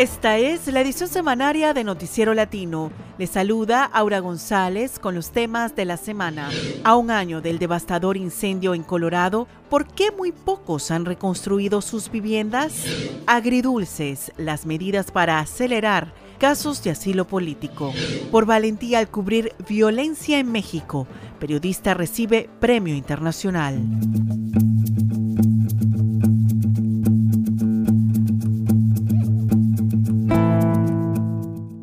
Esta es la edición semanaria de Noticiero Latino. Le saluda Aura González con los temas de la semana. A un año del devastador incendio en Colorado, ¿por qué muy pocos han reconstruido sus viviendas? Agridulces, las medidas para acelerar casos de asilo político. Por valentía al cubrir violencia en México, periodista recibe premio internacional.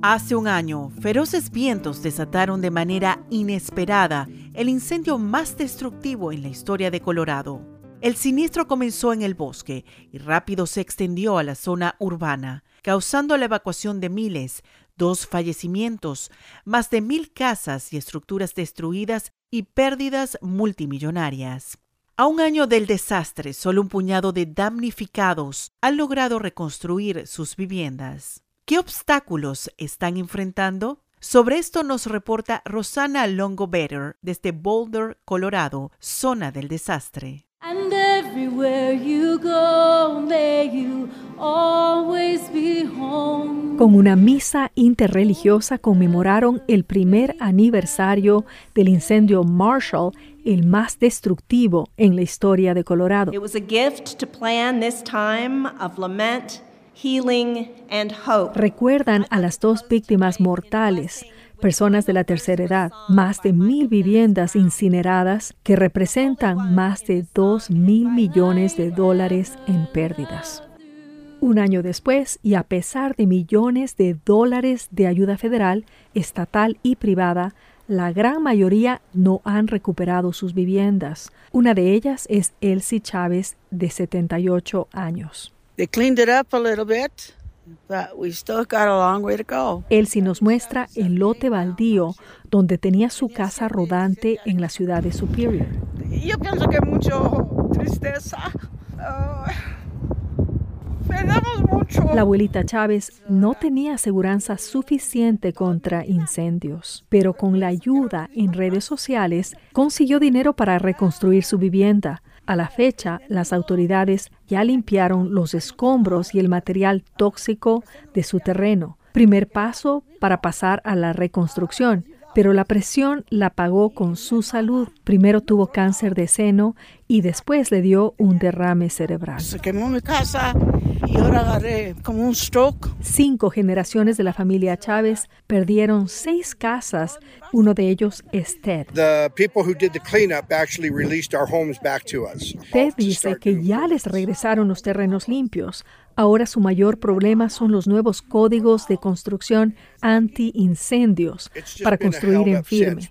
Hace un año, feroces vientos desataron de manera inesperada el incendio más destructivo en la historia de Colorado. El siniestro comenzó en el bosque y rápido se extendió a la zona urbana, causando la evacuación de miles, dos fallecimientos, más de mil casas y estructuras destruidas y pérdidas multimillonarias. A un año del desastre, solo un puñado de damnificados han logrado reconstruir sus viviendas. ¿Qué obstáculos están enfrentando? Sobre esto nos reporta Rosana Longo Better desde Boulder, Colorado, zona del desastre. Con una misa interreligiosa conmemoraron el primer aniversario del incendio Marshall, el más destructivo en la historia de Colorado. It was a gift to plan this time of lament Recuerdan a las dos víctimas mortales, personas de la tercera edad, más de mil viviendas incineradas que representan más de dos mil millones de dólares en pérdidas. Un año después, y a pesar de millones de dólares de ayuda federal, estatal y privada, la gran mayoría no han recuperado sus viviendas. Una de ellas es Elsie Chávez, de 78 años. Elsie nos muestra el lote baldío donde tenía su casa rodante en la ciudad de Superior. Yo pienso que mucho tristeza. Ah, mucho. La abuelita Chávez no tenía aseguranza suficiente contra incendios, pero con la ayuda en redes sociales consiguió dinero para reconstruir su vivienda. A la fecha, las autoridades ya limpiaron los escombros y el material tóxico de su terreno. Primer paso para pasar a la reconstrucción pero la presión la pagó con su salud. Primero tuvo cáncer de seno y después le dio un derrame cerebral. Se quemó mi casa y ahora agarré como un stroke. Cinco generaciones de la familia Chávez perdieron seis casas. Uno de ellos es Ted. Ted dice que ya les regresaron los terrenos limpios. Ahora su mayor problema son los nuevos códigos de construcción anti-incendios para construir en firme.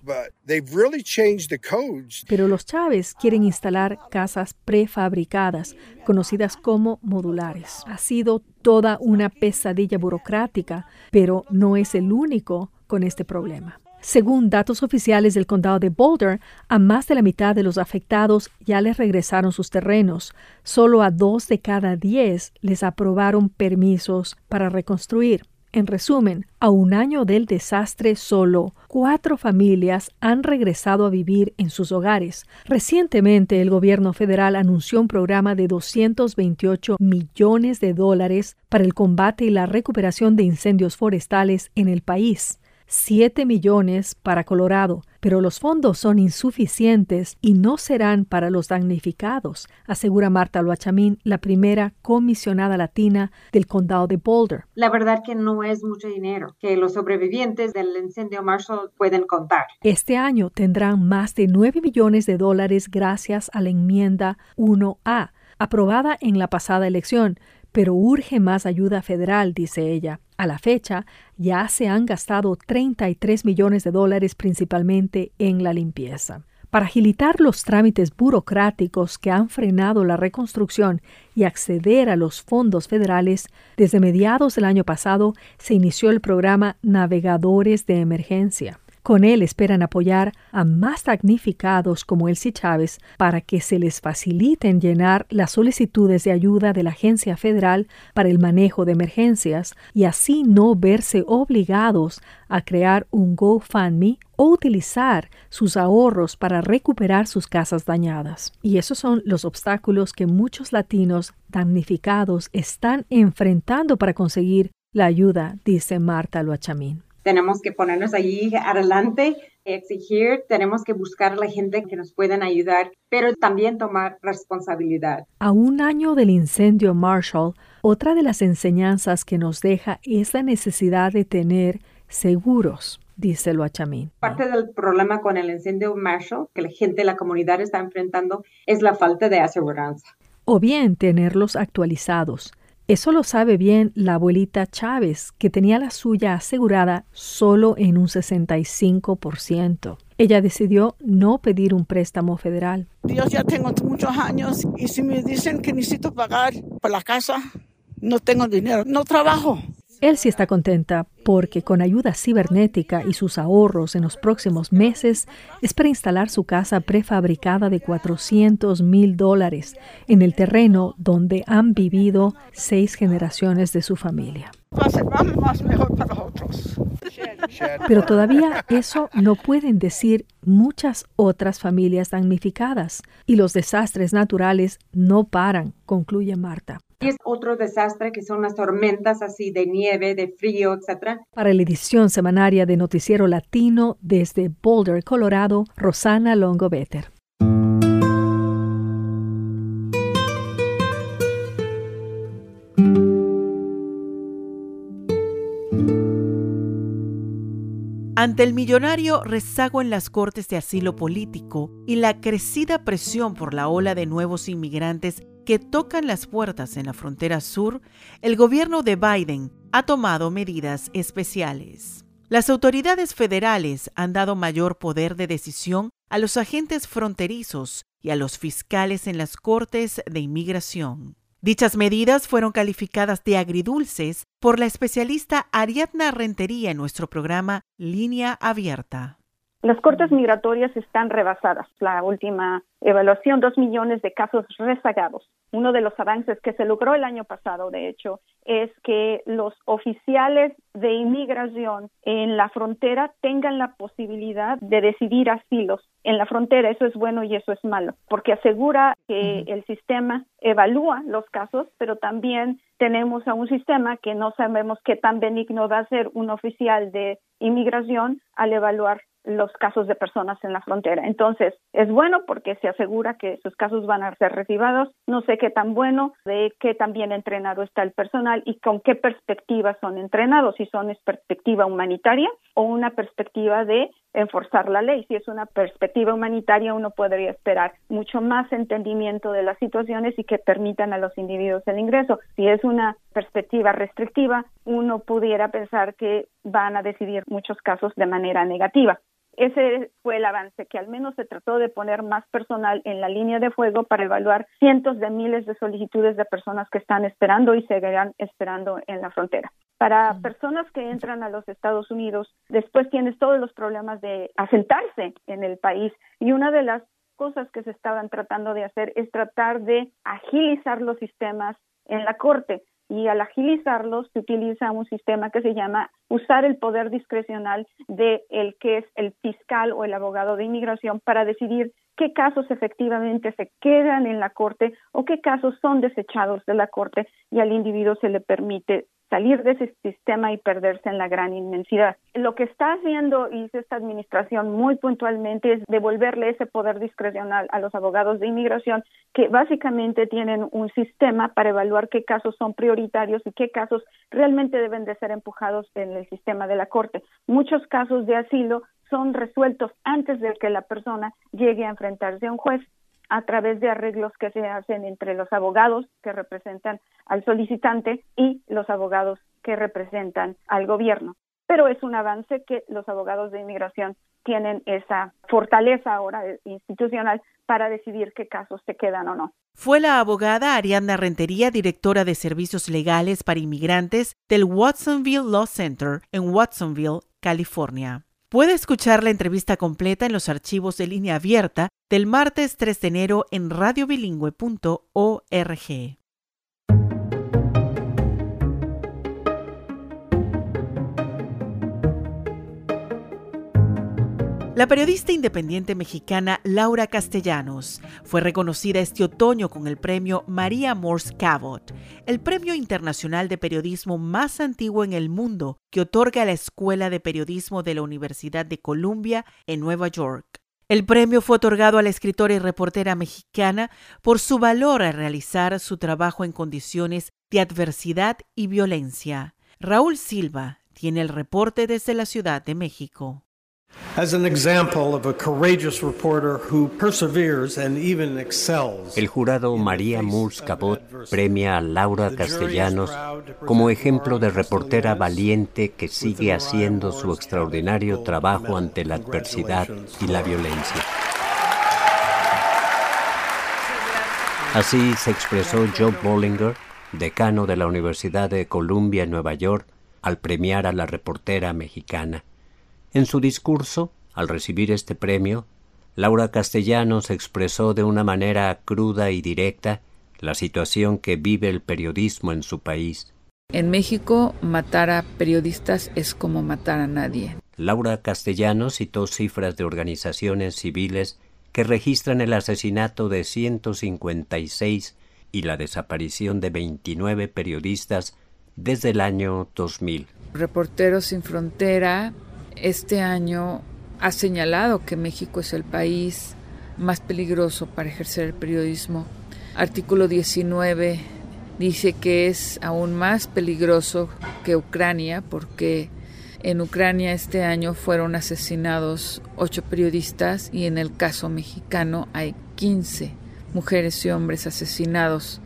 Pero los Chávez quieren instalar casas prefabricadas, conocidas como modulares. Ha sido toda una pesadilla burocrática, pero no es el único con este problema. Según datos oficiales del condado de Boulder, a más de la mitad de los afectados ya les regresaron sus terrenos. Solo a dos de cada diez les aprobaron permisos para reconstruir. En resumen, a un año del desastre, solo cuatro familias han regresado a vivir en sus hogares. Recientemente, el gobierno federal anunció un programa de 228 millones de dólares para el combate y la recuperación de incendios forestales en el país. 7 millones para Colorado, pero los fondos son insuficientes y no serán para los damnificados, asegura Marta Loachamín, la primera comisionada latina del condado de Boulder. La verdad que no es mucho dinero que los sobrevivientes del incendio Marshall pueden contar. Este año tendrán más de 9 millones de dólares gracias a la enmienda 1A, aprobada en la pasada elección, pero urge más ayuda federal, dice ella. A la fecha, ya se han gastado 33 millones de dólares principalmente en la limpieza. Para agilitar los trámites burocráticos que han frenado la reconstrucción y acceder a los fondos federales, desde mediados del año pasado se inició el programa Navegadores de Emergencia. Con él esperan apoyar a más damnificados como Elsie Chávez para que se les faciliten llenar las solicitudes de ayuda de la Agencia Federal para el Manejo de Emergencias y así no verse obligados a crear un GoFundMe o utilizar sus ahorros para recuperar sus casas dañadas. Y esos son los obstáculos que muchos latinos damnificados están enfrentando para conseguir la ayuda, dice Marta Luachamín. Tenemos que ponernos allí adelante, exigir, tenemos que buscar a la gente que nos puedan ayudar, pero también tomar responsabilidad. A un año del incendio Marshall, otra de las enseñanzas que nos deja es la necesidad de tener seguros dice Luachamín. Parte del problema con el incendio Marshall que la gente la comunidad está enfrentando es la falta de aseguranza. O bien tenerlos actualizados. Eso lo sabe bien la abuelita Chávez, que tenía la suya asegurada solo en un 65%. Ella decidió no pedir un préstamo federal. Dios, ya tengo muchos años y si me dicen que necesito pagar por la casa, no tengo dinero, no trabajo. Sí está contenta porque con ayuda cibernética y sus ahorros en los próximos meses espera instalar su casa prefabricada de 400 mil dólares en el terreno donde han vivido seis generaciones de su familia. Pero todavía eso no pueden decir muchas otras familias damnificadas y los desastres naturales no paran, concluye Marta. Y es otro desastre que son las tormentas así de nieve, de frío, etc. Para la edición semanaria de Noticiero Latino desde Boulder, Colorado, Rosana Longo Better. Ante el millonario rezago en las cortes de asilo político y la crecida presión por la ola de nuevos inmigrantes que tocan las puertas en la frontera sur, el gobierno de Biden ha tomado medidas especiales. Las autoridades federales han dado mayor poder de decisión a los agentes fronterizos y a los fiscales en las cortes de inmigración. Dichas medidas fueron calificadas de agridulces por la especialista Ariadna Rentería en nuestro programa Línea Abierta. Las cortes migratorias están rebasadas. La última evaluación, dos millones de casos rezagados. Uno de los avances que se logró el año pasado, de hecho, es que los oficiales de inmigración en la frontera tengan la posibilidad de decidir asilos en la frontera. Eso es bueno y eso es malo, porque asegura que el sistema evalúa los casos, pero también tenemos a un sistema que no sabemos qué tan benigno va a ser un oficial de inmigración al evaluar los casos de personas en la frontera. Entonces, es bueno porque se asegura que sus casos van a ser recibidos. No sé qué tan bueno, de qué tan bien entrenado está el personal y con qué perspectiva son entrenados, si son perspectiva humanitaria o una perspectiva de enforzar la ley. Si es una perspectiva humanitaria, uno podría esperar mucho más entendimiento de las situaciones y que permitan a los individuos el ingreso. Si es una perspectiva restrictiva, uno pudiera pensar que van a decidir muchos casos de manera negativa ese fue el avance, que al menos se trató de poner más personal en la línea de fuego para evaluar cientos de miles de solicitudes de personas que están esperando y seguirán esperando en la frontera. Para personas que entran a los Estados Unidos, después tienes todos los problemas de asentarse en el país y una de las cosas que se estaban tratando de hacer es tratar de agilizar los sistemas en la corte y al agilizarlos se utiliza un sistema que se llama usar el poder discrecional de el que es el fiscal o el abogado de inmigración para decidir qué casos efectivamente se quedan en la corte o qué casos son desechados de la corte y al individuo se le permite salir de ese sistema y perderse en la gran inmensidad. Lo que está haciendo hizo esta administración muy puntualmente es devolverle ese poder discrecional a los abogados de inmigración que básicamente tienen un sistema para evaluar qué casos son prioritarios y qué casos realmente deben de ser empujados en el sistema de la Corte. Muchos casos de asilo son resueltos antes de que la persona llegue a enfrentarse a un juez a través de arreglos que se hacen entre los abogados que representan al solicitante y los abogados que representan al gobierno. Pero es un avance que los abogados de inmigración tienen esa fortaleza ahora institucional para decidir qué casos se quedan o no. Fue la abogada Ariadna Rentería, directora de servicios legales para inmigrantes del Watsonville Law Center en Watsonville, California. Puede escuchar la entrevista completa en los archivos de línea abierta del martes 3 de enero en radiobilingüe.org. La periodista independiente mexicana Laura Castellanos fue reconocida este otoño con el premio María Morse Cabot, el premio internacional de periodismo más antiguo en el mundo que otorga la Escuela de Periodismo de la Universidad de Columbia en Nueva York. El premio fue otorgado a la escritora y reportera mexicana por su valor al realizar su trabajo en condiciones de adversidad y violencia. Raúl Silva tiene el reporte desde la Ciudad de México. El jurado María Murs Cabot premia a Laura Castellanos como ejemplo de reportera valiente que sigue haciendo su extraordinario trabajo ante la adversidad y la violencia. Así se expresó Joe Bollinger, decano de la Universidad de Columbia en Nueva York, al premiar a la reportera mexicana. En su discurso, al recibir este premio, Laura Castellanos expresó de una manera cruda y directa la situación que vive el periodismo en su país. En México, matar a periodistas es como matar a nadie. Laura Castellanos citó cifras de organizaciones civiles que registran el asesinato de 156 y la desaparición de 29 periodistas desde el año 2000. Reporteros sin Frontera este año ha señalado que México es el país más peligroso para ejercer el periodismo. Artículo 19 dice que es aún más peligroso que Ucrania porque en Ucrania este año fueron asesinados ocho periodistas y en el caso mexicano hay 15 mujeres y hombres asesinados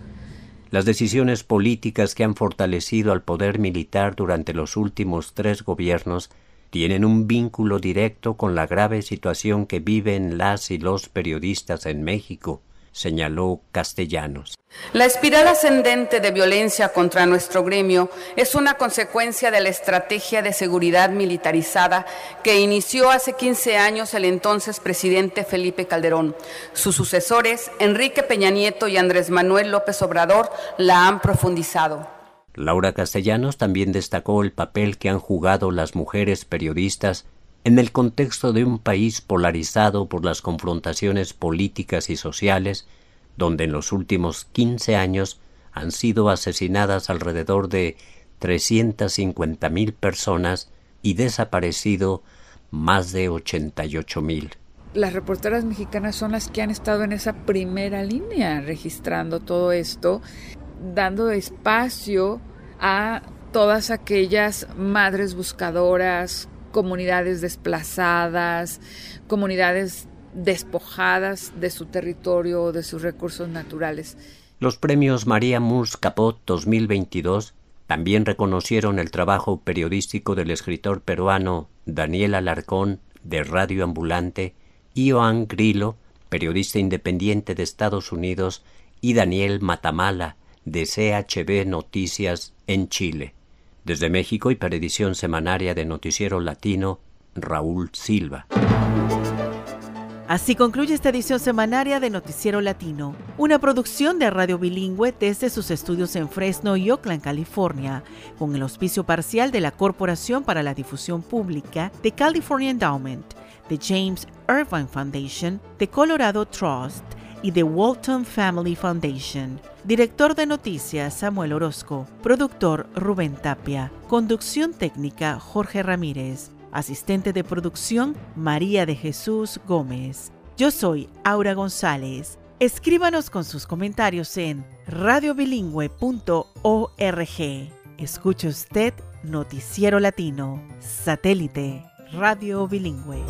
las decisiones políticas que han fortalecido al poder militar durante los últimos tres gobiernos tienen un vínculo directo con la grave situación que viven las y los periodistas en México, señaló Castellanos. La espiral ascendente de violencia contra nuestro gremio es una consecuencia de la estrategia de seguridad militarizada que inició hace 15 años el entonces presidente Felipe Calderón. Sus sucesores, Enrique Peña Nieto y Andrés Manuel López Obrador, la han profundizado. Laura Castellanos también destacó el papel que han jugado las mujeres periodistas en el contexto de un país polarizado por las confrontaciones políticas y sociales, donde en los últimos quince años han sido asesinadas alrededor de cincuenta mil personas y desaparecido más de ocho mil. Las reporteras mexicanas son las que han estado en esa primera línea registrando todo esto, dando espacio a todas aquellas madres buscadoras, comunidades desplazadas, comunidades despojadas de su territorio o de sus recursos naturales. Los premios María Murs Capot 2022 también reconocieron el trabajo periodístico del escritor peruano Daniel Alarcón de Radio Ambulante, Ioan Grillo, periodista independiente de Estados Unidos, y Daniel Matamala de CHB Noticias en Chile. Desde México y para edición semanaria de Noticiero Latino, Raúl Silva. Así concluye esta edición semanaria de Noticiero Latino, una producción de Radio Bilingüe desde sus estudios en Fresno y Oakland, California, con el auspicio parcial de la Corporación para la Difusión Pública, de California Endowment, de James Irvine Foundation, de Colorado Trust y de Walton Family Foundation. Director de noticias Samuel Orozco. Productor Rubén Tapia. Conducción técnica Jorge Ramírez. Asistente de producción María de Jesús Gómez. Yo soy Aura González. Escríbanos con sus comentarios en radiobilingüe.org. Escuche usted Noticiero Latino, satélite, radio bilingüe.